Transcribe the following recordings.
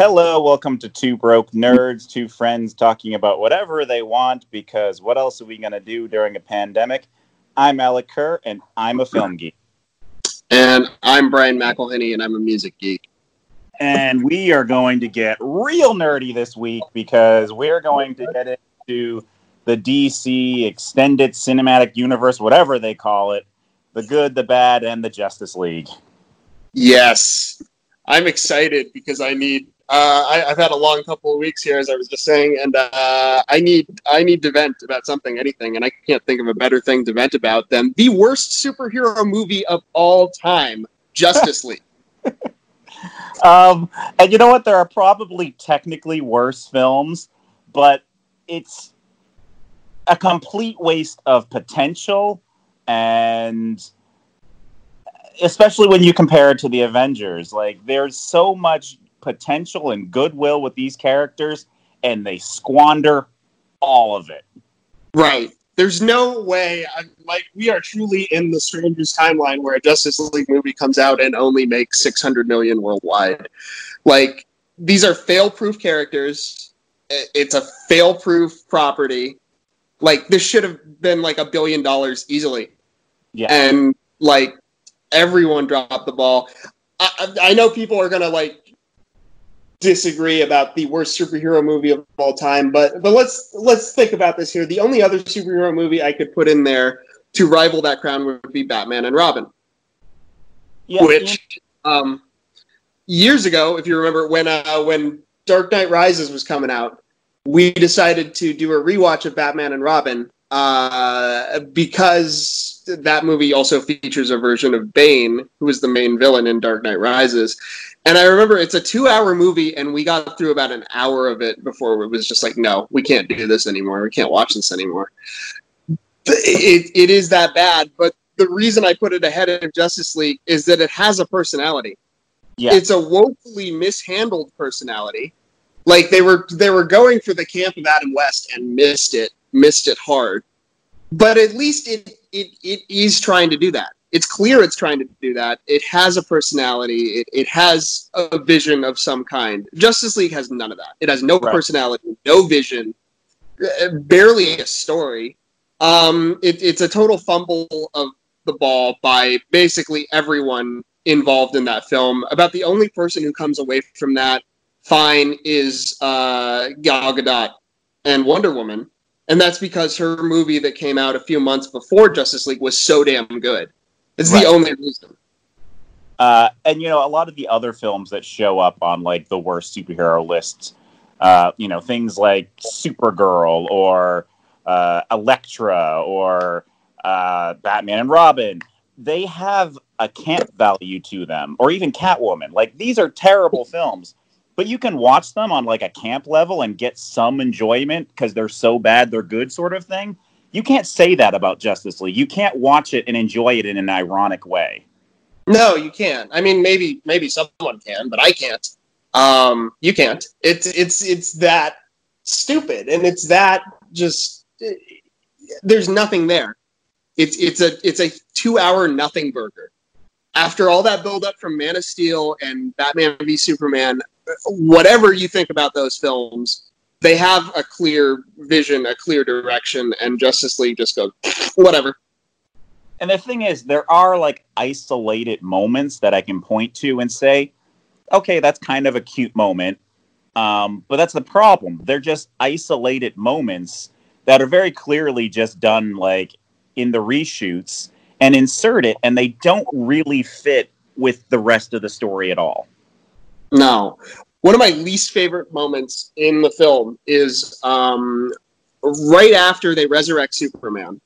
hello, welcome to Two Broke Nerds, two friends talking about whatever they want because what else are we going to do during a pandemic? I'm Alec Kerr, and I'm a film geek. And I'm Brian McElhenney, and I'm a music geek. And we are going to get real nerdy this week because we're going to get into the DC Extended Cinematic Universe, whatever they call it the good, the bad, and the Justice League. Yes. I'm excited because I need uh, I, have had a long couple of weeks here, as I was just saying, and uh, I need I need to vent about something, anything, and I can't think of a better thing to vent about than the worst superhero movie of all time, Justice League. um, and you know what? There are probably technically worse films, but it's a complete waste of potential, and especially when you compare it to the Avengers. Like, there's so much potential and goodwill with these characters, and they squander all of it. Right. There's no way. I'm, like we are truly in the strangest timeline where a Justice League movie comes out and only makes 600 million worldwide. Like these are fail-proof characters. It's a fail-proof property. Like this should have been like a billion dollars easily. Yeah. And like everyone dropped the ball. I, I know people are gonna like disagree about the worst superhero movie of all time, but but let's let's think about this here. The only other superhero movie I could put in there to rival that crown would be Batman and Robin. Yeah, which um, years ago, if you remember when uh, when Dark Knight Rises was coming out, we decided to do a rewatch of Batman and Robin uh, because that movie also features a version of Bane, who is the main villain in Dark Knight Rises. And I remember it's a two hour movie, and we got through about an hour of it before it was just like, no, we can't do this anymore. We can't watch this anymore. It, it is that bad. But the reason I put it ahead of Justice League is that it has a personality. Yeah. It's a woefully mishandled personality. Like they were they were going for the camp of Adam West and missed it, missed it hard. But at least it it, it is trying to do that it's clear it's trying to do that. It has a personality. It, it has a vision of some kind. Justice League has none of that. It has no right. personality, no vision, uh, barely a story. Um, it, it's a total fumble of the ball by basically everyone involved in that film. About the only person who comes away from that fine is uh, Gal Gadot and Wonder Woman. And that's because her movie that came out a few months before Justice League was so damn good. It's right. the only reason. Uh, and you know, a lot of the other films that show up on like the worst superhero lists, uh, you know, things like Supergirl or uh, Elektra or uh, Batman and Robin, they have a camp value to them, or even Catwoman. Like these are terrible films, but you can watch them on like a camp level and get some enjoyment because they're so bad they're good, sort of thing. You can't say that about Justice League. You can't watch it and enjoy it in an ironic way. No, you can't. I mean, maybe maybe someone can, but I can't. Um, you can't. It's it's it's that stupid, and it's that just. there's nothing there. It's it's a it's a two hour nothing burger. After all that build up from Man of Steel and Batman v Superman, whatever you think about those films, they have a clear vision, a clear direction, and Justice League just goes whatever. And the thing is, there are like isolated moments that I can point to and say, okay, that's kind of a cute moment. Um, but that's the problem. They're just isolated moments that are very clearly just done like in the reshoots and insert it, and they don't really fit with the rest of the story at all. No one of my least favorite moments in the film is um, right after they resurrect Superman.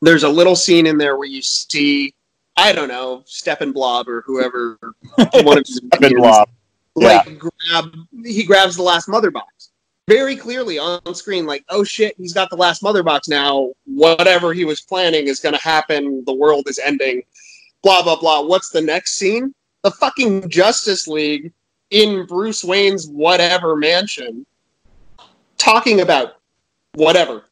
There's a little scene in there where you see, I don't know, Steppenwolf or whoever one of his Steppenwolf. like yeah. grab he grabs the last mother box very clearly on screen like oh shit he's got the last mother box now whatever he was planning is going to happen the world is ending blah blah blah what's the next scene the fucking justice league in Bruce Wayne's whatever mansion talking about whatever.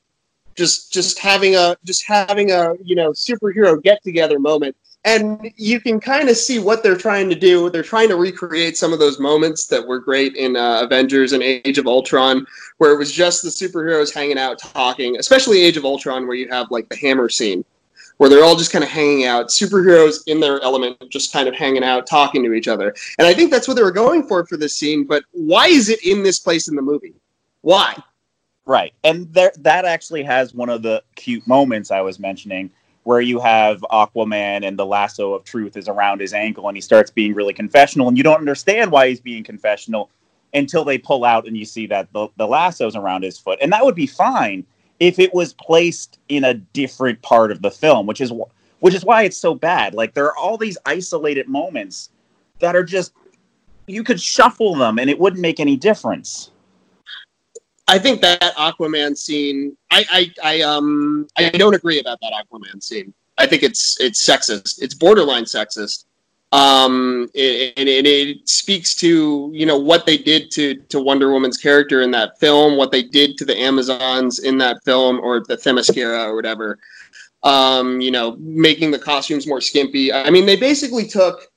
Just just having a just having a, you know, superhero get together moment and you can kind of see what they're trying to do. They're trying to recreate some of those moments that were great in uh, Avengers and Age of Ultron, where it was just the superheroes hanging out talking, especially Age of Ultron, where you have like the hammer scene, where they're all just kind of hanging out, superheroes in their element, just kind of hanging out, talking to each other. And I think that's what they were going for for this scene. But why is it in this place in the movie? Why? Right, and there that actually has one of the cute moments I was mentioning where you have Aquaman and the lasso of truth is around his ankle and he starts being really confessional and you don't understand why he's being confessional until they pull out and you see that the, the lasso's around his foot. And that would be fine if it was placed in a different part of the film, which is which is why it's so bad. Like there are all these isolated moments that are just you could shuffle them and it wouldn't make any difference. I think that Aquaman scene. I, I, I um I don't agree about that Aquaman scene. I think it's it's sexist. It's borderline sexist. Um, and it, it, it, speaks to you know what they did to to Wonder Woman's character in that film, what they did to the Amazons in that film, or the Themyscira or whatever. Um, you know, making the costumes more skimpy. I mean, they basically took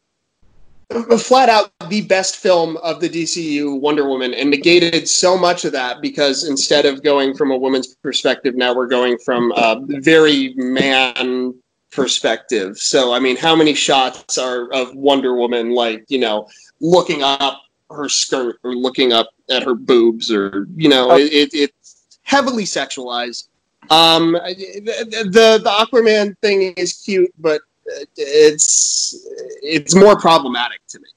flat out the best film of the DCU, Wonder Woman, and negated so much of that because instead of going from a woman's perspective, now we're going from a very man perspective. So, I mean, how many shots are of Wonder Woman, like, you know, looking up her skirt or looking up at her boobs or, you know, oh. it, it, it's heavily sexualized. Um, the, the, the Aquaman thing is cute, but it's it's more problematic to me.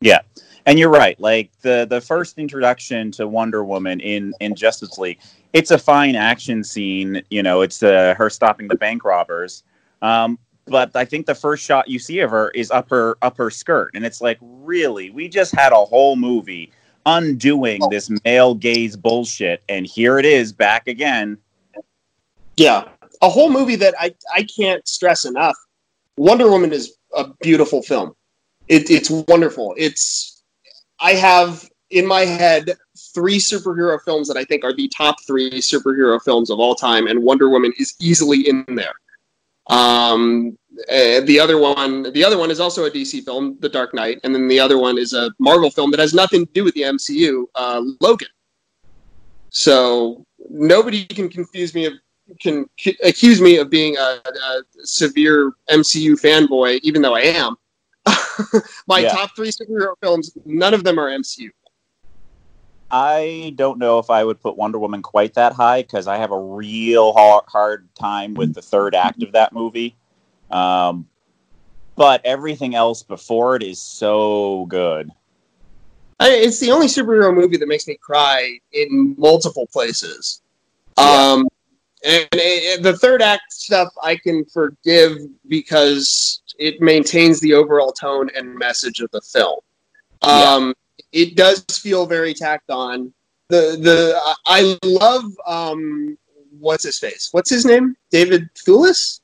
Yeah, and you're right. Like the the first introduction to Wonder Woman in in Justice League, it's a fine action scene. You know, it's uh, her stopping the bank robbers. Um, but I think the first shot you see of her is up her up her skirt, and it's like, really, we just had a whole movie undoing oh. this male gaze bullshit, and here it is back again. Yeah, a whole movie that I I can't stress enough Wonder Woman is a beautiful film. It, it's wonderful. It's I have in my head three superhero films that I think are the top three superhero films of all time, and Wonder Woman is easily in there. Um, uh, the other one, the other one is also a DC film, The Dark Knight, and then the other one is a Marvel film that has nothing to do with the MCU, uh, Logan. So nobody can confuse me of can accuse me of being a, a severe MCU fanboy, even though I am. My yeah. top three superhero films, none of them are MCU. I don't know if I would put Wonder Woman quite that high because I have a real hard, hard time with the third act of that movie. Um, but everything else before it is so good. I, it's the only superhero movie that makes me cry in multiple places. Yeah. Um, and, and the third act stuff I can forgive because it maintains the overall tone and message of the film. Um, yeah. It does feel very tacked on. The the I love um, what's his face? What's his name? David Thewlis.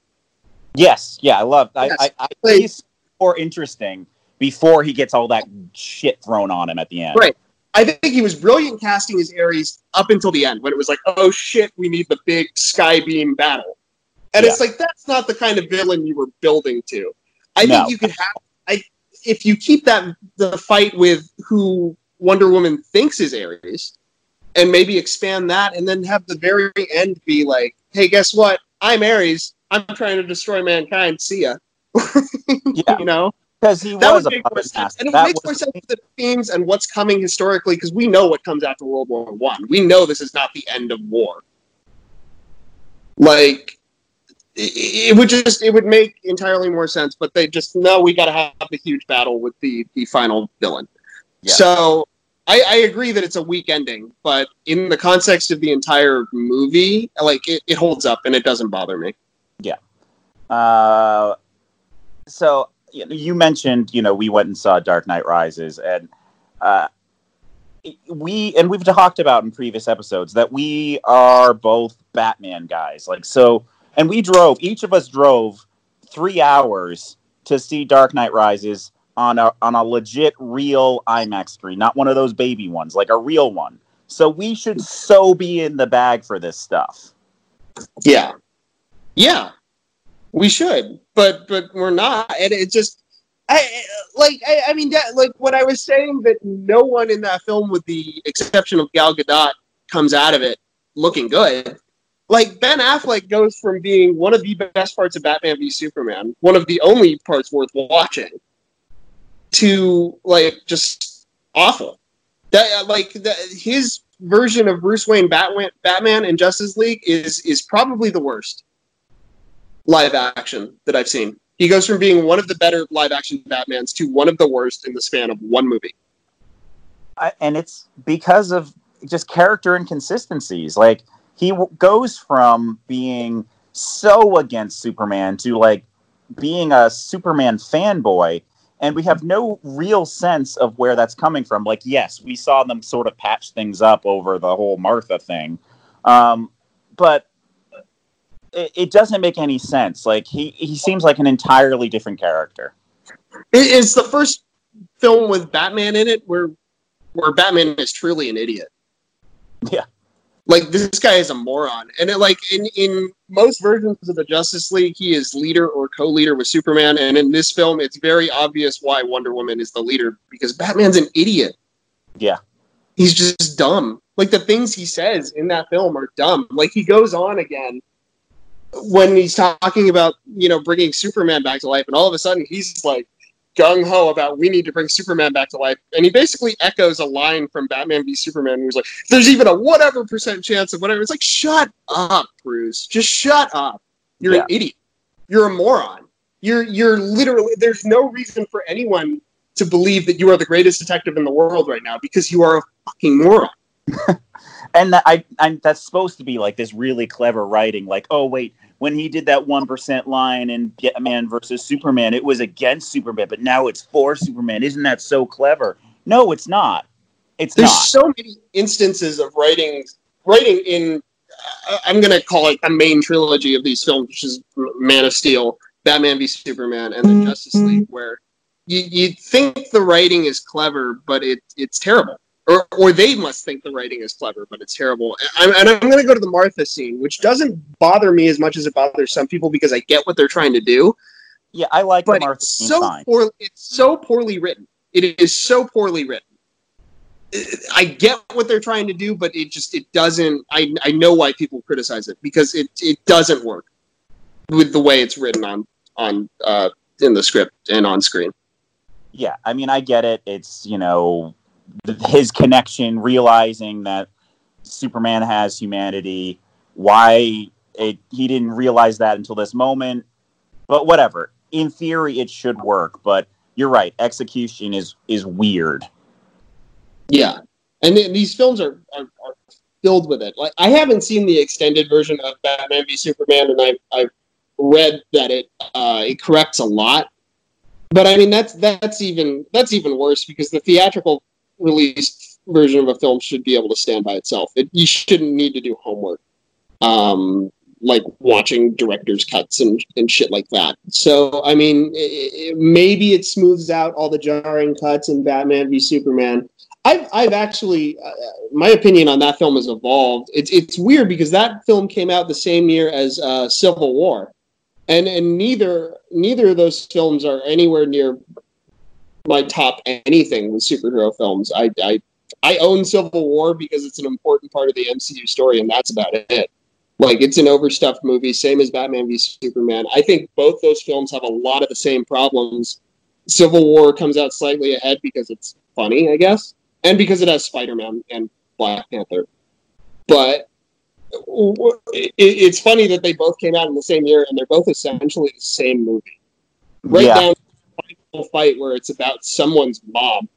Yes, yeah, I love. Yes. I, I, I he's more interesting before he gets all that shit thrown on him at the end. Right. I think he was brilliant casting as Ares up until the end when it was like, oh shit, we need the big skybeam battle. And yeah. it's like that's not the kind of villain you were building to. I no. think you could have if you keep that the fight with who Wonder Woman thinks is Ares and maybe expand that and then have the very end be like, hey, guess what? I'm Ares. I'm trying to destroy mankind. See ya. yeah. you know? because he that was a more sense. and it that makes more sense with the themes and what's coming historically because we know what comes after World War One. We know this is not the end of war. Like it, it would just it would make entirely more sense, but they just know we got to have the huge battle with the the final villain. Yeah. So I, I, agree that it's a weak ending, but in the context of the entire movie, like it, it holds up and it doesn't bother me. Yeah. Uh, so you mentioned, you know, we went and saw Dark Knight Rises, and uh, we and we've talked about in previous episodes that we are both Batman guys. Like so, and we drove. Each of us drove three hours to see Dark Knight Rises on a on a legit real IMAX screen, not one of those baby ones, like a real one. So we should so be in the bag for this stuff. Yeah, yeah, We should, but but we're not, and it just. I like. I, I mean, that, like when I was saying that no one in that film, with the exception of Gal Gadot, comes out of it looking good. Like Ben Affleck goes from being one of the best parts of Batman v Superman, one of the only parts worth watching, to like just awful. That uh, like that, his version of Bruce Wayne Batman, Batman in Justice League is is probably the worst live action that I've seen. He goes from being one of the better live action Batmans to one of the worst in the span of one movie. I, and it's because of just character inconsistencies. Like he w- goes from being so against Superman to like being a Superman fanboy, and we have no real sense of where that's coming from. Like, yes, we saw them sort of patch things up over the whole Martha thing, um, but it, it, doesn't make any sense. Like, he he seems like an entirely different character. It's the first film with Batman in it where where Batman is truly an idiot. Yeah. Like this guy is a moron, and it, like in in most versions of the Justice League, he is leader or co-leader with Superman, and in this film, it's very obvious why Wonder Woman is the leader because Batman's an idiot. Yeah, he's just dumb. Like the things he says in that film are dumb. Like he goes on again when he's talking about you know bringing Superman back to life, and all of a sudden he's like, gung ho about we need to bring Superman back to life, and he basically echoes a line from Batman v Superman. Who's like, "There's even a whatever percent chance of whatever." It's like, shut up, Bruce. Just shut up. You're yeah. an idiot. You're a moron. You're you're literally. There's no reason for anyone to believe that you are the greatest detective in the world right now because you are a fucking moron. and that, I, I, that's supposed to be like this really clever writing. Like, oh wait, when he did that one percent line in Batman versus Superman, it was against Superman, but now it's for Superman. Isn't that so clever? No, it's not. It's There's not. so many instances of writing writing in. Uh, I'm going to call it a main trilogy of these films, which is Man of Steel, Batman v Superman, and then Justice League, where you you think the writing is clever, but it it's terrible or, or they must think the writing is clever, but it's terrible. And I'm, I'm going to go to the Martha scene, which doesn't bother me as much as it bothers some people because I get what they're trying to do. Yeah, I like but the Martha it's so poor, It's so poorly written. It is so poorly written. I get what they're trying to do, but it just it doesn't. I I know why people criticize it because it it doesn't work with the way it's written on on uh, in the script and on screen. Yeah, I mean, I get it. It's you know his connection, realizing that Superman has humanity. Why it, he didn't realize that until this moment, but whatever. In theory, it should work, but you're right. Execution is is weird. Yeah, and these films are, are, are filled with it. Like I haven't seen the extended version of Batman v Superman, and I've I've read that it uh, it corrects a lot. But I mean that's that's even that's even worse because the theatrical released version of a film should be able to stand by itself. It, you shouldn't need to do homework, um, like watching director's cuts and, and shit like that. So, I mean, it, maybe it smooths out all the jarring cuts in Batman v Superman. I've, I've actually, uh, my opinion on that film has evolved. It's, it's weird because that film came out the same year as uh, Civil War, and and neither neither of those films are anywhere near my top anything with superhero films. I, I I own Civil War because it's an important part of the MCU story, and that's about it. Like it's an overstuffed movie, same as Batman v Superman. I think both those films have a lot of the same problems. Civil War comes out slightly ahead because it's funny, I guess, and because it has Spider Man and Black Panther. But it's funny that they both came out in the same year, and they're both essentially the same movie. Right yeah. down fight where it's about someone's mom.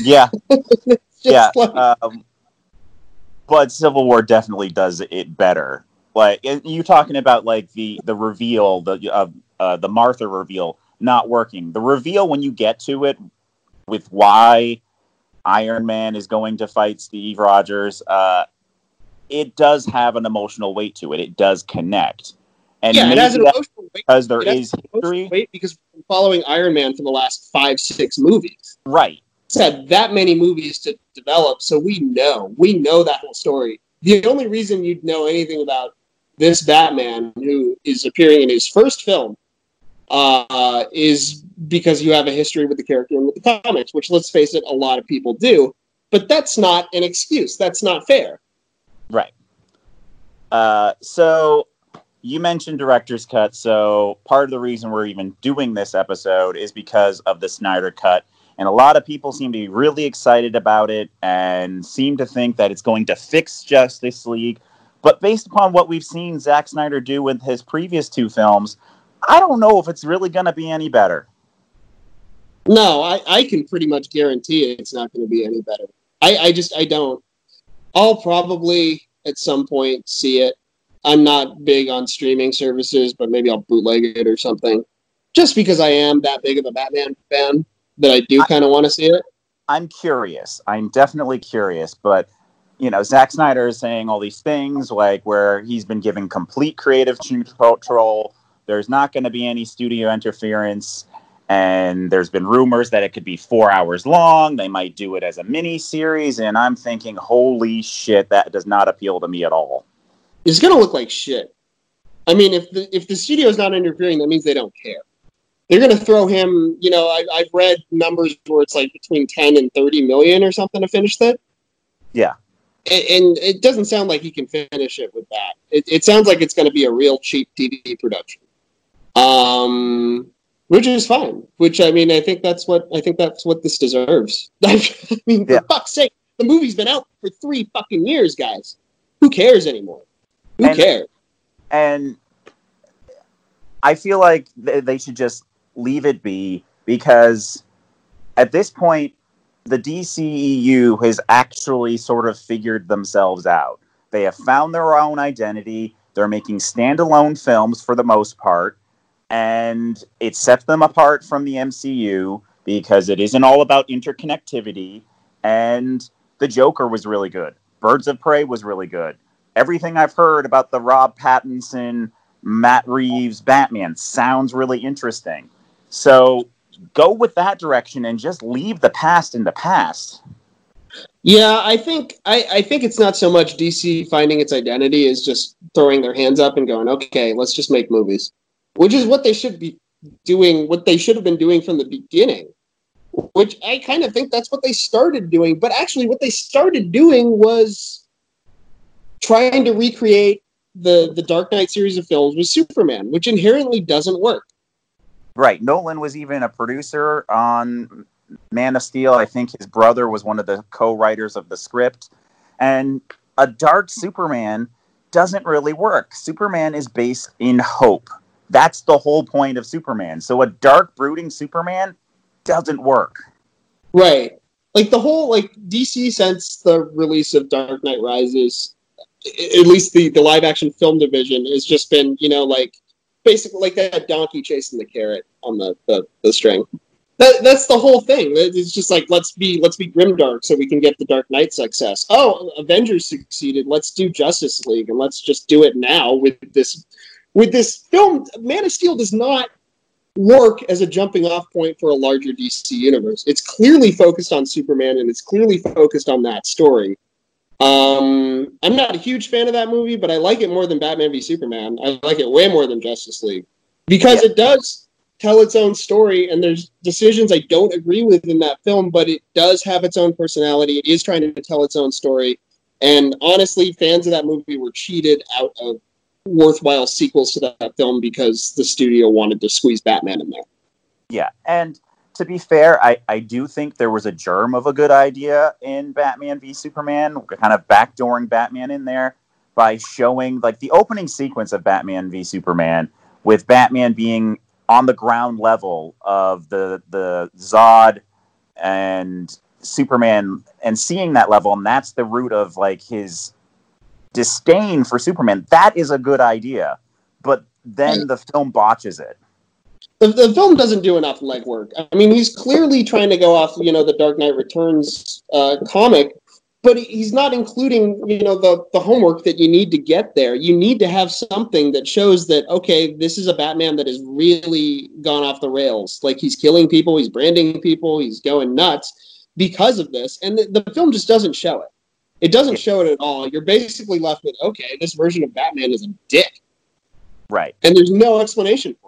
yeah, yeah. Like... Um, but Civil War definitely does it better. Like you talking about like the the reveal, the uh, uh, the Martha reveal not working. The reveal when you get to it with why Iron Man is going to fight Steve Rogers, uh, it does have an emotional weight to it. It does connect. And yeah, it has an emotional weight because there is history. Weight because following Iron Man for the last five, six movies. Right. It's had that many movies to develop, so we know. We know that whole story. The only reason you'd know anything about this Batman, who is appearing in his first film, uh, is because you have a history with the character and with the comics, which let's face it, a lot of people do. But that's not an excuse. That's not fair. Right. Uh, so you mentioned director's cut. So part of the reason we're even doing this episode is because of the Snyder cut. And a lot of people seem to be really excited about it and seem to think that it's going to fix Justice League. But based upon what we've seen Zack Snyder do with his previous two films, I don't know if it's really going to be any better. No, I, I can pretty much guarantee it's not going to be any better. I, I just, I don't. I'll probably at some point see it. I'm not big on streaming services, but maybe I'll bootleg it or something. Just because I am that big of a Batman fan that I do kind of want to see it. I'm curious. I'm definitely curious, but you know, Zack Snyder is saying all these things like where he's been given complete creative control. There's not going to be any studio interference. And there's been rumors that it could be four hours long. They might do it as a mini series. And I'm thinking, holy shit, that does not appeal to me at all. It's going to look like shit. I mean, if the if the studio's not interfering, that means they don't care. They're going to throw him. You know, I, I've read numbers where it's like between ten and thirty million or something to finish that. Yeah, and, and it doesn't sound like he can finish it with that. It, it sounds like it's going to be a real cheap TV production. Um, which is fine. Which I mean, I think that's what I think that's what this deserves. I mean, for yeah. fuck's sake, the movie's been out for three fucking years, guys. Who cares anymore? Who and, cares? And I feel like they should just leave it be because at this point, the DCEU has actually sort of figured themselves out. They have found their own identity. They're making standalone films for the most part and it sets them apart from the MCU because it isn't all about interconnectivity. And the Joker was really good. Birds of Prey was really good. Everything I've heard about the Rob Pattinson, Matt Reeves Batman sounds really interesting. So go with that direction and just leave the past in the past. Yeah, I think I, I think it's not so much DC finding its identity as just throwing their hands up and going, okay, let's just make movies which is what they should be doing, what they should have been doing from the beginning. Which I kind of think that's what they started doing. But actually, what they started doing was trying to recreate the the Dark Knight series of films with Superman, which inherently doesn't work. Right. Nolan was even a producer on Man of Steel. I think his brother was one of the co-writers of the script. And a dark Superman doesn't really work. Superman is based in hope. That's the whole point of Superman. So a dark, brooding Superman doesn't work. Right. Like the whole like DC since the release of Dark Knight Rises, at least the the live action film division has just been you know like basically like that donkey chasing the carrot on the the, the string. That, that's the whole thing. It's just like let's be let's be grimdark so we can get the Dark Knight success. Oh, Avengers succeeded. Let's do Justice League and let's just do it now with this with this film, Man of Steel does not work as a jumping off point for a larger DC universe. It's clearly focused on Superman and it's clearly focused on that story. Um, I'm not a huge fan of that movie, but I like it more than Batman v Superman. I like it way more than Justice League because yeah. it does tell its own story and there's decisions I don't agree with in that film, but it does have its own personality. It is trying to tell its own story. And honestly, fans of that movie were cheated out of worthwhile sequels to that film because the studio wanted to squeeze Batman in there. Yeah, and to be fair, I, I do think there was a germ of a good idea in Batman v Superman, kind of backdooring Batman in there by showing like the opening sequence of Batman v Superman with Batman being on the ground level of the the Zod and Superman and seeing that level and that's the root of like his disdain for Superman, that is a good idea. But then the film botches it. The, the film doesn't do enough legwork. I mean, he's clearly trying to go off, you know, the Dark Knight Returns uh, comic, but he's not including, you know, the, the homework that you need to get there. You need to have something that shows that, okay, this is a Batman that has really gone off the rails. Like he's killing people, he's branding people, he's going nuts because of this. And the, the film just doesn't show it. It doesn't show it at all. You're basically left with, okay, this version of Batman is a dick. Right. And there's no explanation for it.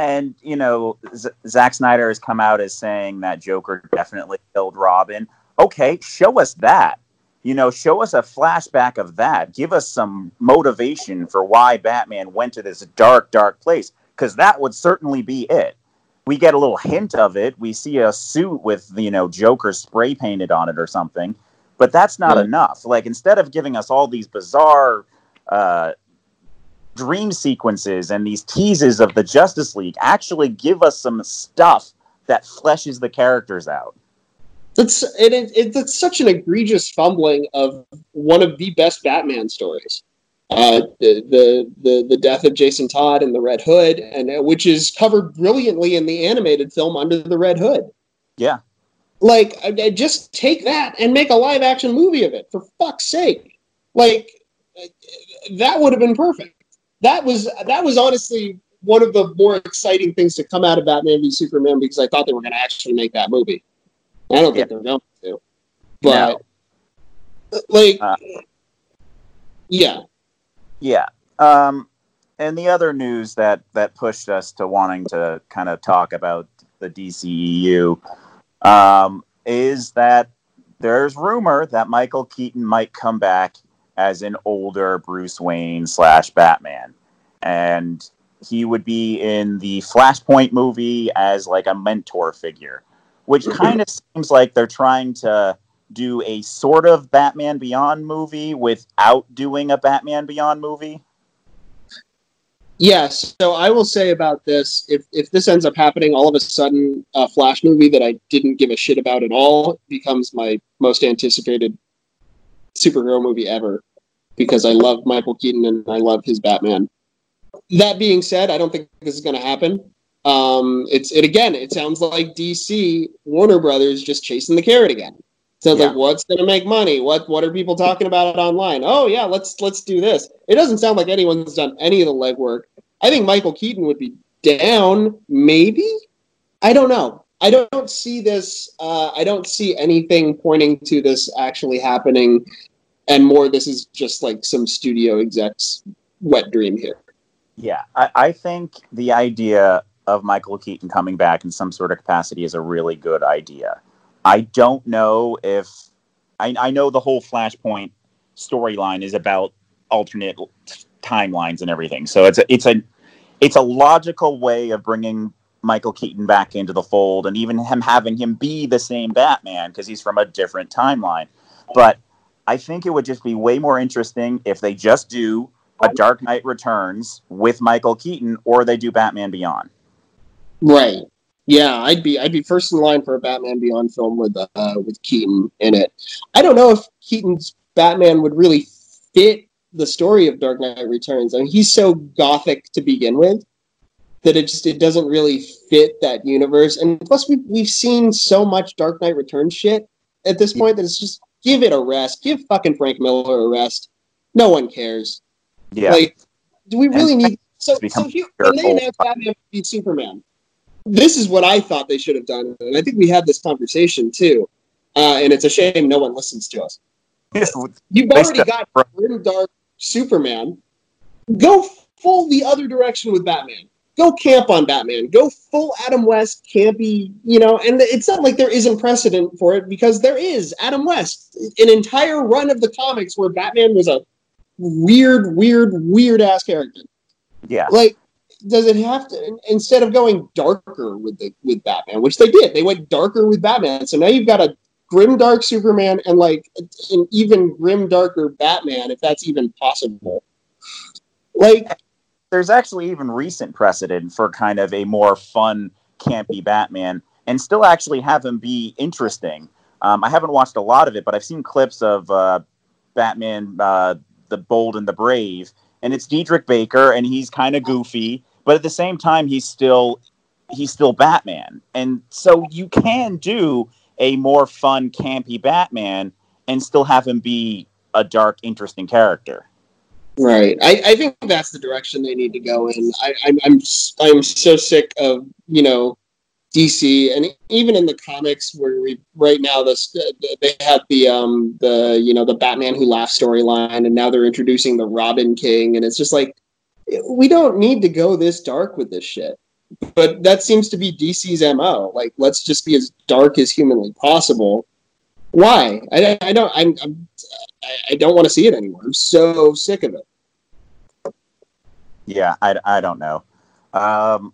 And, you know, Z- Zack Snyder has come out as saying that Joker definitely killed Robin. Okay, show us that. You know, show us a flashback of that. Give us some motivation for why Batman went to this dark, dark place, because that would certainly be it. We get a little hint of it. We see a suit with, you know, Joker spray painted on it or something but that's not mm-hmm. enough. Like instead of giving us all these bizarre uh, dream sequences and these teases of the Justice League, actually give us some stuff that fleshes the characters out. It's it, it, it's such an egregious fumbling of one of the best Batman stories. Uh, the, the the the death of Jason Todd and the Red Hood, and uh, which is covered brilliantly in the animated film Under the Red Hood. Yeah, like, just take that and make a live action movie of it, for fuck's sake. Like, that would have been perfect. That was that was honestly one of the more exciting things to come out of Batman v Superman because I thought they were going to actually make that movie. I don't think yeah. they're going to, but no. like, uh, yeah, yeah. Um, and the other news that that pushed us to wanting to kind of talk about the DCEU um, is that there's rumor that Michael Keaton might come back as an older Bruce Wayne slash Batman, and he would be in the Flashpoint movie as like a mentor figure, which kind of seems like they're trying to do a sort of Batman Beyond movie without doing a Batman Beyond movie. Yes. So I will say about this: if if this ends up happening, all of a sudden, a Flash movie that I didn't give a shit about at all becomes my most anticipated superhero movie ever because I love Michael Keaton and I love his Batman. That being said, I don't think this is going to happen. Um, it's it again. It sounds like DC Warner Brothers just chasing the carrot again. So yeah. like, what's going to make money? What what are people talking about online? Oh yeah, let's let's do this. It doesn't sound like anyone's done any of the legwork. I think Michael Keaton would be down, maybe. I don't know. I don't see this. Uh, I don't see anything pointing to this actually happening, and more. This is just like some studio execs' wet dream here. Yeah, I, I think the idea of Michael Keaton coming back in some sort of capacity is a really good idea. I don't know if I, I know the whole Flashpoint storyline is about alternate timelines and everything. So it's a, it's a it's a logical way of bringing Michael Keaton back into the fold, and even him having him be the same Batman because he's from a different timeline. But I think it would just be way more interesting if they just do a Dark Knight Returns with Michael Keaton, or they do Batman Beyond. Right. Yeah, I'd be I'd be first in line for a Batman Beyond film with uh, with Keaton in it. I don't know if Keaton's Batman would really fit the story of Dark Knight Returns. I mean, he's so gothic to begin with that it just it doesn't really fit that universe. And plus, we've we've seen so much Dark Knight Returns shit at this point that it's just give it a rest. Give fucking Frank Miller a rest. No one cares. Yeah. Like, do we really and need? So, so here, when they announced Batman v Superman, this is what I thought they should have done, and I think we had this conversation too. Uh, and it's a shame no one listens to us. You've already got grim dark Superman. Go full the other direction with Batman. Go camp on Batman. Go full Adam West campy, you know, and it's not like there isn't precedent for it because there is Adam West, an entire run of the comics where Batman was a weird, weird, weird ass character. Yeah. Like, does it have to instead of going darker with the with Batman, which they did, they went darker with Batman. So now you've got a grim dark Superman and like an even grim darker Batman, if that's even possible. Like, there's actually even recent precedent for kind of a more fun, campy Batman, and still actually have him be interesting. Um, I haven't watched a lot of it, but I've seen clips of uh, Batman, uh, the Bold and the Brave, and it's Diedrich Bader, and he's kind of goofy, but at the same time, he's still he's still Batman, and so you can do a more fun, campy Batman and still have him be a dark, interesting character. Right. I, I think that's the direction they need to go in. I, I'm I'm I'm so sick of you know DC, and even in the comics, where we right now this they had the um the you know the Batman Who Laughs storyline, and now they're introducing the Robin King, and it's just like we don't need to go this dark with this shit. But that seems to be DC's mo. Like, let's just be as dark as humanly possible. Why? I, I don't. I'm, I'm I don't want to see it anymore. I'm so sick of it. Yeah, I, I don't know. Um,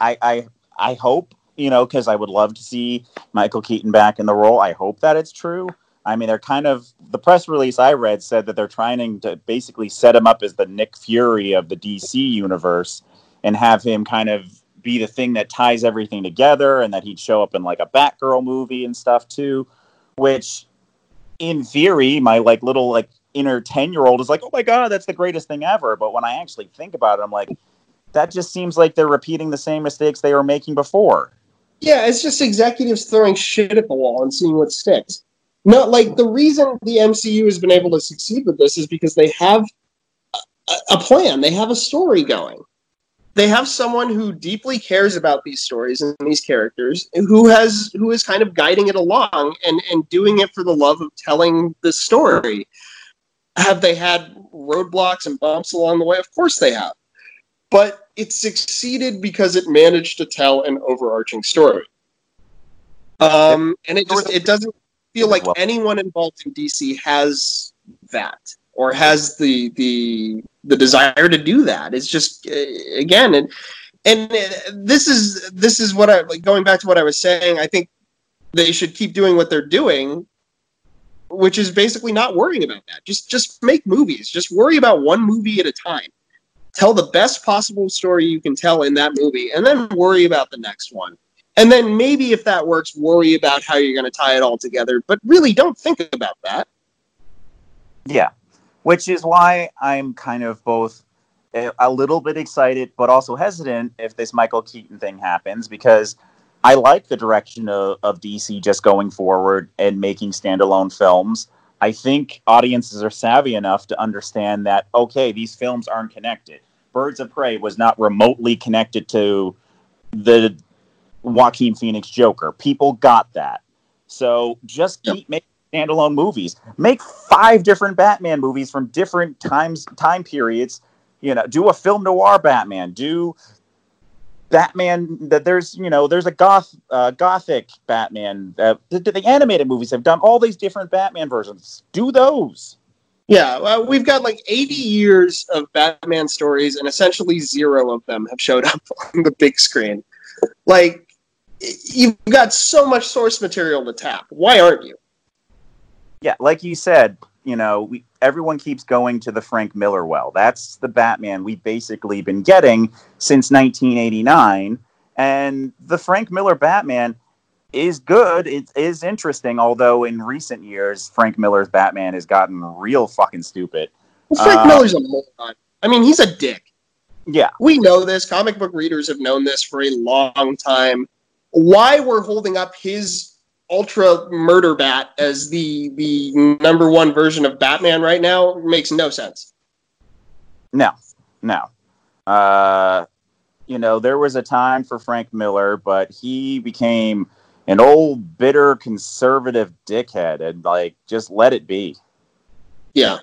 I, I I hope you know because I would love to see Michael Keaton back in the role. I hope that it's true. I mean, they're kind of the press release I read said that they're trying to basically set him up as the Nick Fury of the DC universe and have him kind of be the thing that ties everything together, and that he'd show up in like a Batgirl movie and stuff too. Which, in theory, my like little like inner ten year old is like, oh my god, that's the greatest thing ever. But when I actually think about it, I'm like, that just seems like they're repeating the same mistakes they were making before. Yeah, it's just executives throwing shit at the wall and seeing what sticks. Not like the reason the MCU has been able to succeed with this is because they have a, a plan. They have a story going. They have someone who deeply cares about these stories and these characters, who has who is kind of guiding it along and and doing it for the love of telling the story. Have they had roadblocks and bumps along the way? Of course they have but it succeeded because it managed to tell an overarching story. Um, and it just it doesn't feel like anyone involved in DC has that or has the the the desire to do that. It's just uh, again and and this is this is what I like going back to what I was saying. I think they should keep doing what they're doing, which is basically not worrying about that. Just just make movies. Just worry about one movie at a time tell the best possible story you can tell in that movie, and then worry about the next one. And then maybe if that works, worry about how you're going to tie it all together. But really, don't think about that. Yeah, which is why I'm kind of both a little bit excited, but also hesitant if this Michael Keaton thing happens because I like the direction of, of DC just going forward and making standalone films. I think audiences are savvy enough to understand that okay, these films aren't connected. Birds of Prey was not remotely connected to the Joaquin Phoenix Joker. People got that. So just keep yep. making standalone movies. Make five different Batman movies from different times time periods. You know, do a film noir Batman. Do Batman that there's you know there's a goth uh, gothic Batman. Uh, the, the, animated movies have done all these different Batman versions. Do those. Yeah, well, we've got like 80 years of Batman stories, and essentially zero of them have showed up on the big screen. Like, you've got so much source material to tap. Why aren't you? Yeah, like you said, you know, we, everyone keeps going to the Frank Miller well. That's the Batman we've basically been getting since 1989. And the Frank Miller Batman is good. It is interesting, although in recent years, Frank Miller's Batman has gotten real fucking stupid. Well, Frank uh, Miller's a moron. I mean, he's a dick. Yeah. We know this. Comic book readers have known this for a long time. Why we're holding up his ultra murder bat as the the number one version of Batman right now makes no sense. No, no. Uh, you know, there was a time for Frank Miller, but he became an old, bitter, conservative dickhead, and like just let it be. Yeah,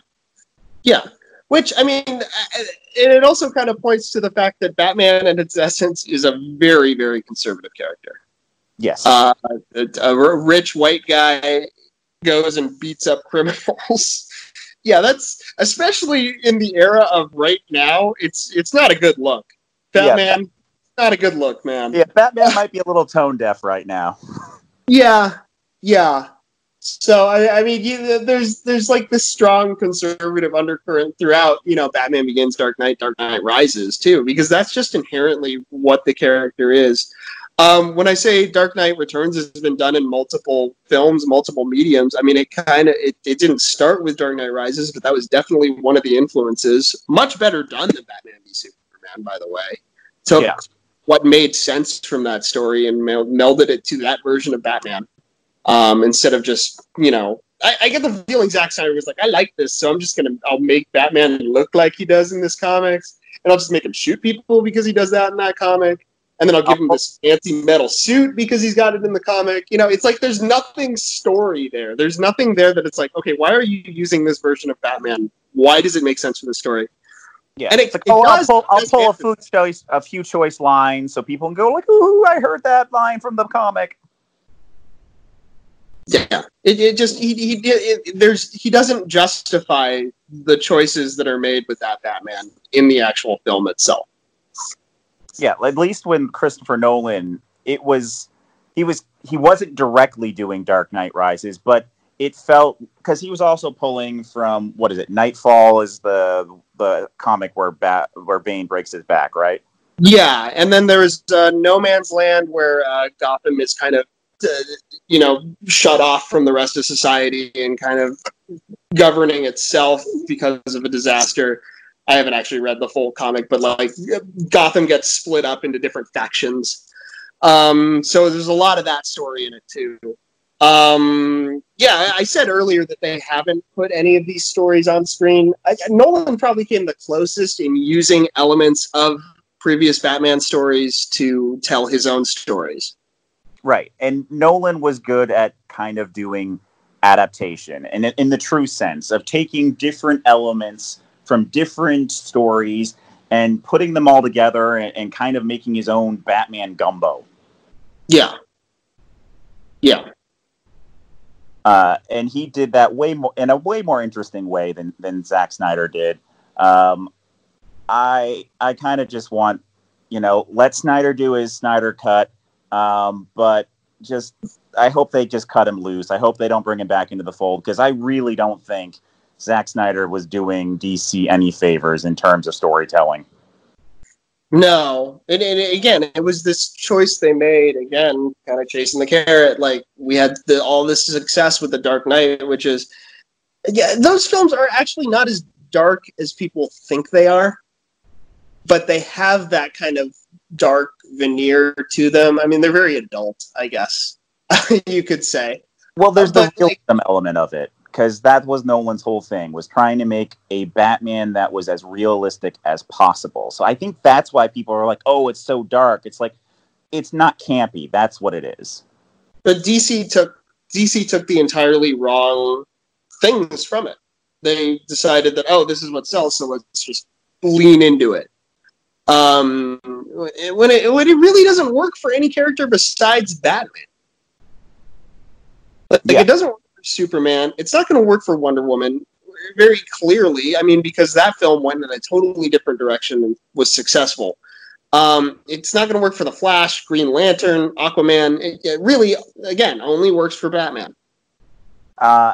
yeah. Which I mean, it also kind of points to the fact that Batman, in its essence, is a very, very conservative character. Yes. Uh, a, a rich white guy goes and beats up criminals. yeah, that's especially in the era of right now. It's it's not a good look. Batman, yeah. not a good look, man. Yeah, Batman might be a little tone deaf right now. Yeah, yeah. So I, I mean, you, there's there's like this strong conservative undercurrent throughout. You know, Batman Begins, Dark Knight, Dark Knight Rises too, because that's just inherently what the character is. Um, when I say Dark Knight Returns has been done in multiple films, multiple mediums, I mean it kind of it, it didn't start with Dark Knight Rises, but that was definitely one of the influences. Much better done than Batman v Superman, by the way. So yeah. what made sense from that story and melded it to that version of Batman um, instead of just you know. I, I get the feeling Zack Snyder was like, I like this, so I'm just gonna I'll make Batman look like he does in this comics, and I'll just make him shoot people because he does that in that comic and then I'll give him oh. this fancy metal suit because he's got it in the comic. You know, it's like there's nothing story there. There's nothing there that it's like, okay, why are you using this version of Batman? Why does it make sense for the story? Yeah, And it- Like, oh, I'll pull, I'll pull a few choice, a few choice lines so people can go like, "Ooh, I heard that line from the comic." Yeah, it, it just he he it- there's he doesn't justify the choices that are made with that Batman in the actual film itself. Yeah, at least when Christopher Nolan, it was he was he wasn't directly doing Dark Knight Rises, but it felt because he was also pulling from what is it? Knightfall is the the comic where Bat where Bane breaks his back, right? Yeah, and then there's uh, No Man's Land where uh, Gotham is kind of uh, you know shut off from the rest of society and kind of governing itself because of a disaster. I haven't actually read the full comic, but like Gotham gets split up into different factions. Um, so there's a lot of that story in it too. Um, yeah, I said earlier that they haven't put any of these stories on screen. I, Nolan probably came the closest in using elements of previous Batman stories to tell his own stories. Right. And Nolan was good at kind of doing adaptation and in the true sense of taking different elements from different stories and putting them all together and, and kind of making his own Batman gumbo. Yeah. Yeah. Uh, and he did that way more in a way more interesting way than than Zack Snyder did. Um, I I kind of just want you know let Snyder do his Snyder cut, um, but just I hope they just cut him loose. I hope they don't bring him back into the fold because I really don't think Zack Snyder was doing DC any favors in terms of storytelling. No, and, and again, it was this choice they made. Again, kind of chasing the carrot. Like we had the, all this success with the Dark Knight, which is, yeah, those films are actually not as dark as people think they are, but they have that kind of dark veneer to them. I mean, they're very adult, I guess you could say. Well, there's the But, like- realism element of it because that was Nolan's whole thing was trying to make a Batman that was as realistic as possible. So I think that's why people are like, "Oh, it's so dark." It's like it's not campy. That's what it is. But DC took DC took the entirely wrong things from it. They decided that oh, this is what sells, so let's just lean into it. Um, when it when it really doesn't work for any character besides Batman. Like Yeah. it doesn't Superman. It's not going to work for Wonder Woman. Very clearly, I mean, because that film went in a totally different direction and was successful. Um, it's not going to work for the Flash, Green Lantern, Aquaman. It, it really, again, only works for Batman. Uh,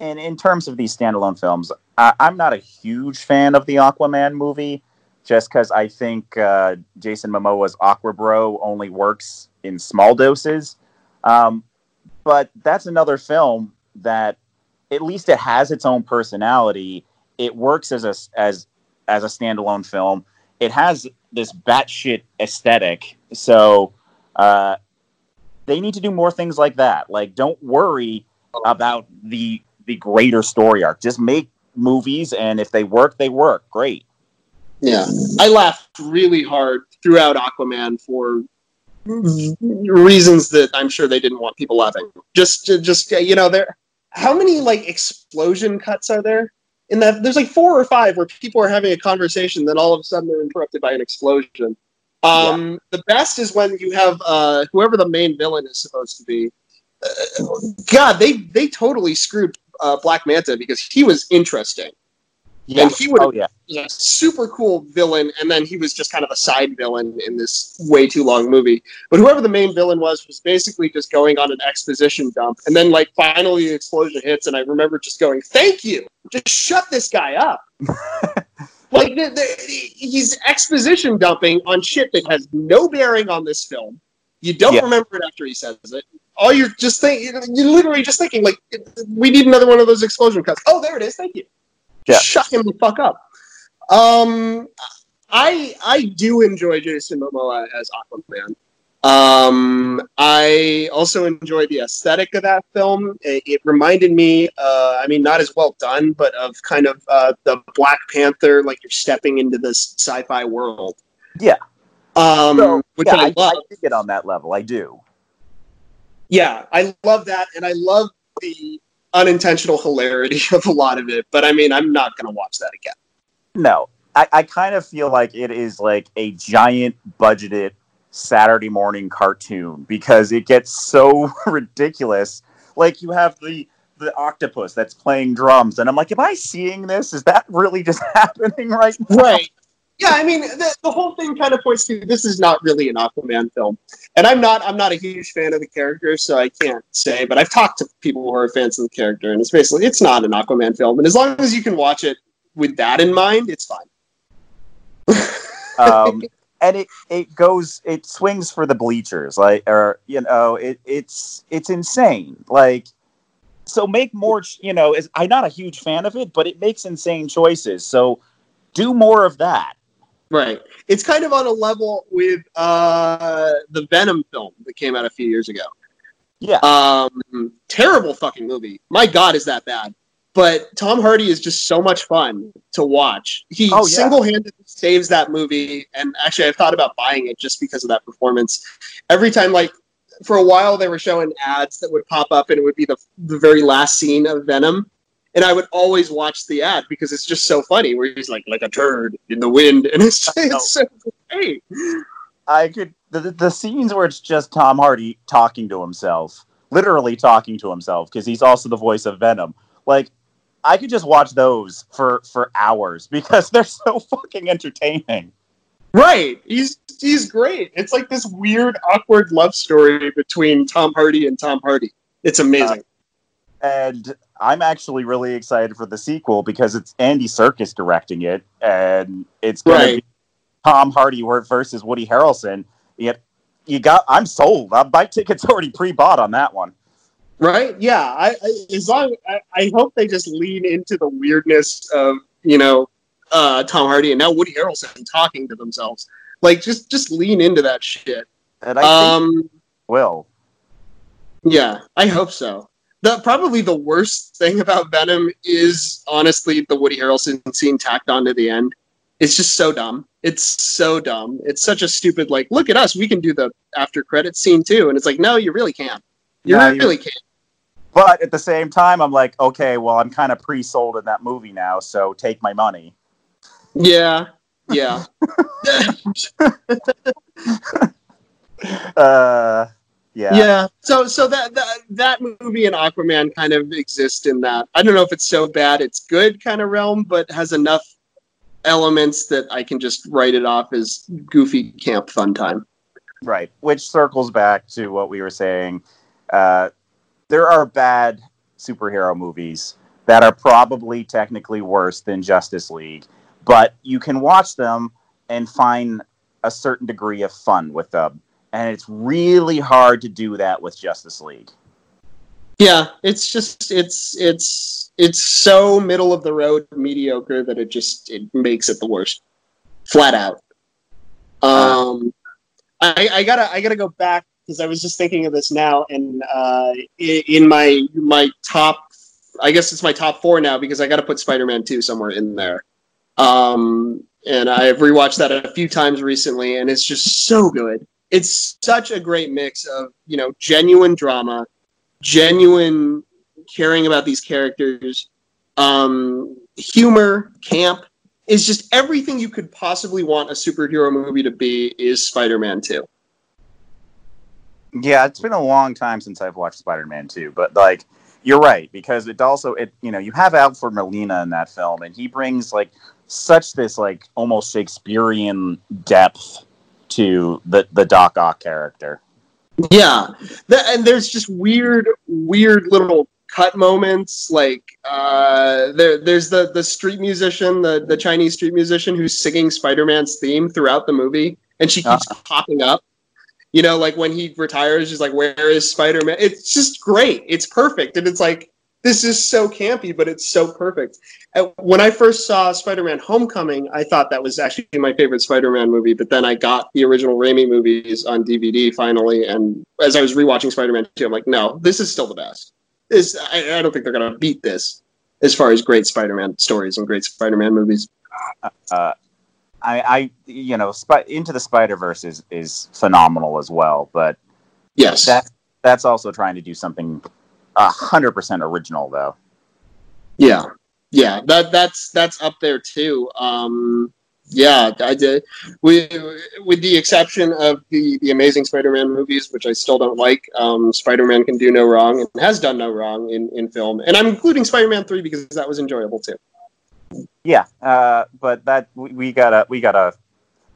and in terms of these standalone films, I, I'm not a huge fan of the Aquaman movie, just because I think uh, Jason Momoa's Aqua Bro only works in small doses. Um, but that's another film that, at least, it has its own personality. It works as a as as a standalone film. It has this batshit aesthetic, so uh, they need to do more things like that. Like, don't worry about the the greater story arc. Just make movies, and if they work, they work. Great. Yeah, I laughed really hard throughout Aquaman for reasons that I'm sure they didn't want people laughing. Just, just you know, there. How many like explosion cuts are there? In that, there's like four or five where people are having a conversation, then all of a sudden they're interrupted by an explosion. Um, The best is when you have uh, whoever the main villain is supposed to be. Uh, God, they they totally screwed uh, Black Manta because he was interesting. Yeah. And he would Oh yeah. a super cool villain, and then he was just kind of a side villain in this way too long movie. But whoever the main villain was was basically just going on an exposition dump, and then like finally the explosion hits, and I remember just going, "Thank you, just shut this guy up." like the, the, he's exposition dumping on shit that has no bearing on this film. You don't Yeah. remember it after he says it. All you're just thinking, you're literally just thinking, like, we need another one of those explosion cuts. Oh, there it is. Thank you Yeah. shut him the fuck up. Um, I I do enjoy Jason Momoa as Aquaman. Um, I also enjoy the aesthetic of that film. It, it reminded me, uh, I mean, not as well done, but of kind of uh, the Black Panther, like you're stepping into this sci-fi world. Yeah. Um, So, which yeah, I I, love. I dig it on that level. I do. yeah, I love that, and I love the unintentional hilarity of a lot of it. But I mean, I'm not going to watch that again. No, I, I kind of feel like it is like a giant budgeted Saturday morning cartoon because it gets so ridiculous. Like you have the the octopus that's playing drums, and I'm like, am I seeing this? Is that really just happening right now? Right. Yeah, I mean, the, the whole thing kind of points to this is not really an Aquaman film, and I'm not I'm not a huge fan of the character, so I can't say. But I've talked to people who are fans of the character, and it's basically it's not an Aquaman film, and as long as you can watch it with that in mind, it's fine. um, and it it goes it swings for the bleachers like or you know it it's it's insane like so make more ch- you know is i'm not a huge fan of it but it makes insane choices so do more of that Right. It's kind of on a level with uh, the Venom film that came out a few years ago. yeah Um, terrible fucking movie. My God, is that bad? But Tom Hardy is just so much fun to watch. He Oh, yeah. single-handedly saves that movie, and actually, I've thought about buying it just because of that performance. Every time, like for a while, they were showing ads that would pop up, and it would be the the very last scene of Venom, and I would always watch the ad because it's just so funny. Where he's like like a turd in the wind, and it's it's so great. i could the, the- the scenes where it's just tom hardy talking to himself literally talking to himself because he's also the voice of venom like i could just watch those for for hours because they're so fucking entertaining Right. He's he's great. It's like this weird, awkward love story between Tom Hardy and Tom Hardy. It's amazing. Uh, and I'm actually really excited for the sequel because it's Andy Serkis directing it, and it's going Right. to be Tom Hardy versus Woody Harrelson. Yet you got, I'm sold. Uh, My ticket's already pre-bought on that one. right? Yeah. I, I as long I, I hope they just lean into the weirdness of you know uh, Tom Hardy and now Woody Harrelson talking to themselves. Like just just lean into that shit. And I think Um. will. Yeah, I hope so. The probably the worst thing about Venom is honestly the Woody Harrelson scene tacked on to the end. It's just so dumb. It's so dumb. It's such a stupid like, look at us, we can do the after credit scene too. And it's like, no, you really can't. You you- really can't. But at the same time, I'm like, okay, well, I'm kind of pre-sold in that movie now, so take my money. Yeah. Yeah. Uh, yeah. yeah. So so that, that that movie and Aquaman kind of exist in that. I don't know if it's so bad it's good kind of realm, but has enough elements that I can just write it off as goofy camp fun time. Right, which circles back to what we were saying. Uh, there are bad superhero movies that are probably technically worse than Justice League, but you can watch them and find a certain degree of fun with them. And it's really hard to do that with Justice League. Yeah, it's just it's it's it's so middle of the road mediocre that it just it makes it the worst, flat out. Um, I, I gotta I gotta go back because I was just thinking of this now, and uh, in my my top, I guess it's my top four now because I got to put Spider Man Two somewhere in there. Um, and I've rewatched that a few times recently, and it's just so good. It's such a great mix of you know genuine drama genuine caring about these characters, um, humor, camp is just everything you could possibly want a superhero movie to be is Spider-Man 2. Yeah, it's been a long time since I've watched Spider-Man 2, but like you're right because it also it you know you have Alfred Molina in that film and he brings like such this like almost Shakespearean depth to the the Doc Ock character. Yeah, Th- and there's just weird, weird little cut moments. Like uh, there, there's the the street musician, the the Chinese street musician who's singing Spider-Man's theme throughout the movie, and she keeps popping up. You know, like when he retires, she's like, "Where is Spider-Man?" It's just great. It's perfect, and it's like this is so campy, but it's so perfect. And when I first saw Spider-Man: Homecoming, I thought that was actually my favorite Spider-Man movie. But then I got the original Raimi movies on DVD finally, and as I was rewatching Spider-Man 2, I'm like, no, this is still the best. This I, I don't think they're gonna beat this as far as great Spider-Man stories and great Spider-Man movies. Uh, I, I you know, Sp- Into the Spider Verse is is phenomenal as well, but yes, that that's also trying to do something hundred percent original, though. Yeah, yeah, that that's that's up there too. Um, yeah, I did. With with the exception of the the Amazing Spider-Man movies, which I still don't like. Um, Spider-Man can do no wrong and has done no wrong in in film, and I'm including Spider-Man three because that was enjoyable too. Yeah, uh, but that we, we gotta we gotta.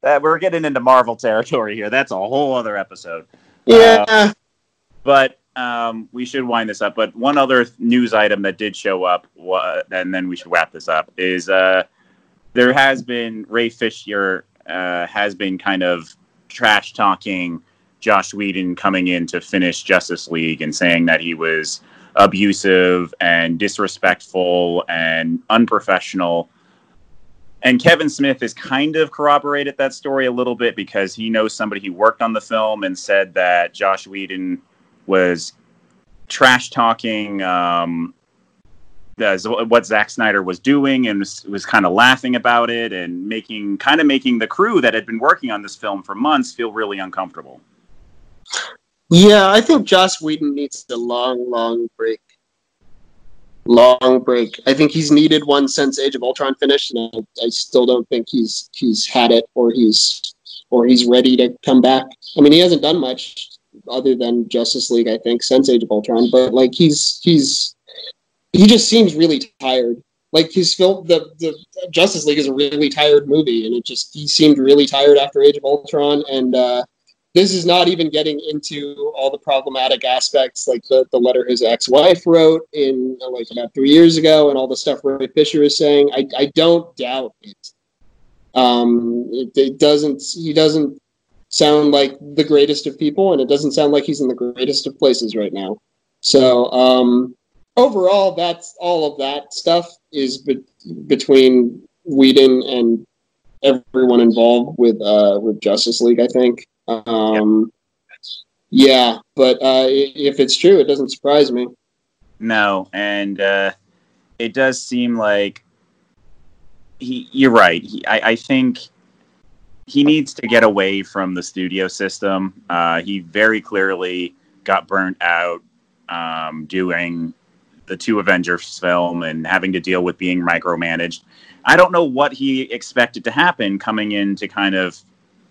Uh, we're getting into Marvel territory here. That's a whole other episode. Yeah. Uh, but um, we should wind this up. But one other news item that did show up, and then we should wrap this up, is uh, there has been Ray Fisher uh, has been kind of trash talking Joss Whedon coming in to finish Justice League and saying that he was abusive and disrespectful and unprofessional. And Kevin Smith has kind of corroborated that story a little bit because he knows somebody who worked on the film and said that Joss Whedon was trash talking um, what Zack Snyder was doing and was, was kind of laughing about it and making kind of making the crew that had been working on this film for months feel really uncomfortable. Yeah, I think Joss Whedon needs a long, long break. Long break. I think he's needed one since Age of Ultron finished, and I, I still don't think he's he's had it or he's or he's ready to come back. I mean, he hasn't done much other than Justice League, I think, since Age of Ultron. But like, he's he's he just seems really tired. Like his film, the the Justice League is a really tired movie, and it just he seemed really tired after Age of Ultron, and uh, this is not even getting into all the problematic aspects like the, the letter his ex-wife wrote in like about three years ago and all the stuff Ray Fisher is saying. I, I don't doubt it. Um, it, it doesn't he doesn't sound like the greatest of people and it doesn't sound like he's in the greatest of places right now. So um, overall that's all of that stuff is be- between Whedon and everyone involved with uh, with Justice League, I think. Um, yeah, but uh, if it's true, it doesn't surprise me. No, and uh, it does seem like he. You're right. He, I, I think he needs to get away from the studio system. Uh, he very clearly got burnt out um, doing the two Avengers film and having to deal with being micromanaged. I don't know what he expected to happen coming in to kind of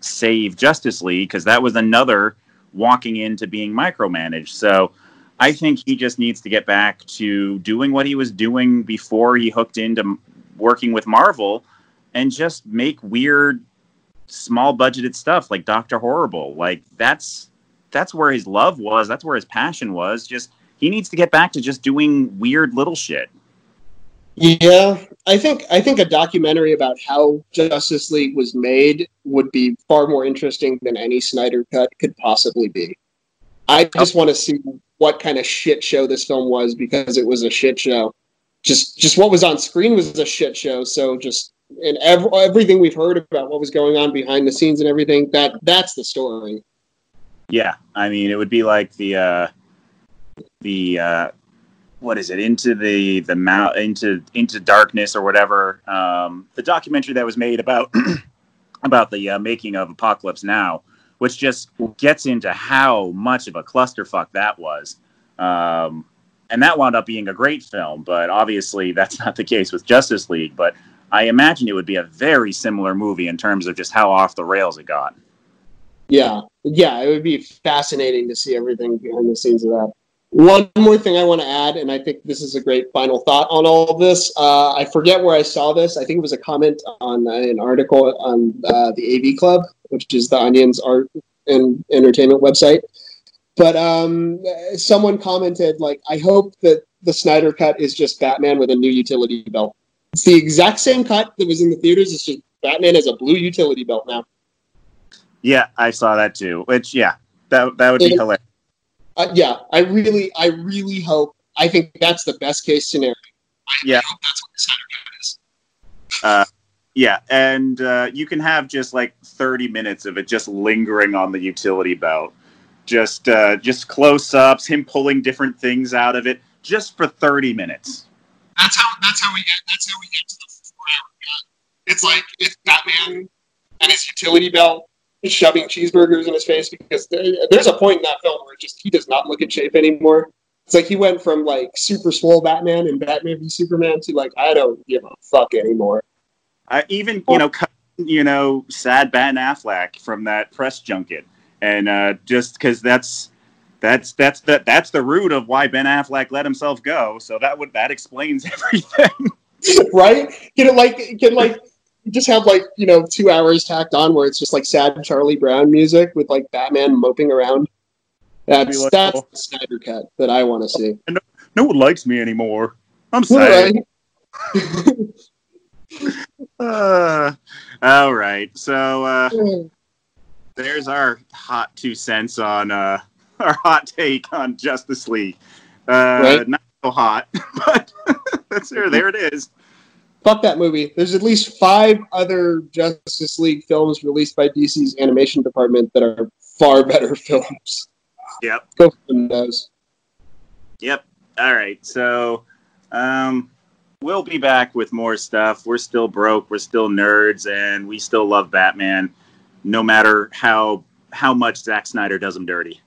save Justice League because that was another walking into being micromanaged. So I think he just needs to get back to doing what he was doing before he hooked into working with Marvel and just make weird small budgeted stuff like Doctor Horrible. Like that's that's where his love was, that's where his passion was. Just he needs to get back to just doing weird little shit. Yeah, I think I think a documentary about how Justice League was made would be far more interesting than any Snyder cut could possibly be. I just want to see what kind of shit show this film was because it was a shit show. Just just what was on screen was a shit show. So just and ev- everything we've heard about what was going on behind the scenes and everything that that's the story. Yeah, I mean it would be like the uh the uh what is it into the the mount into into darkness or whatever um, the documentary that was made about about the uh, making of Apocalypse Now, which just gets into how much of a clusterfuck that was. Um, and that wound up being a great film, but obviously that's not the case with Justice League. But I imagine it would be a very similar movie in terms of just how off the rails it got. Yeah, yeah, it would be fascinating to see everything behind the scenes of that. One more thing I want to add, and I think this is a great final thought on all of this. Uh, I forget where I saw this. I think it was a comment on an article on uh, the AV Club, which is the Onion's art and entertainment website. But um, someone commented, like, I hope that the Snyder cut is just Batman with a new utility belt. It's the exact same cut that was in the theaters. It's just Batman has a blue utility belt now. Yeah, I saw that too. Which, yeah, that that would be hilarious uh, yeah, I really, I really hope. I think that's the best case scenario. I, yeah, hope that's what the Snyder Cut is. Uh, yeah, and uh, you can have just like thirty minutes of it just lingering on the utility belt, just uh, just close ups, him pulling different things out of it, just for thirty minutes. That's how. That's how we get. That's how we get to the four hour cut. It's like it's Batman and his utility belt, shoving cheeseburgers in his face because there's a point in that film where just he does not look in shape anymore. It's like he went from like super swole Batman and Batman v Superman to like I don't give a fuck anymore. I even you know cut, you know sad Ben Affleck from that press junket, and uh, just because that's that's that's the that's the root of why Ben Affleck let himself go. So that would that explains everything, right? Can it like can like just have like you know two hours tacked on where it's just like sad Charlie Brown music with like Batman moping around. That's like, that's the Snyder cut that I want to see. no, no one likes me anymore. I'm sad. Right? Uh, all right. So uh, there's our hot two cents on uh, our hot take on Justice League. Uh, Right. Not so hot, but that's there. There it is. Fuck that movie. There's at least five other Justice League films released by DC's animation department that are far better films. Yep. Go for those. Yep. All right. So um, we'll be back with more stuff. We're still broke. We're still nerds, and we still love Batman, no matter how how much Zack Snyder does him dirty.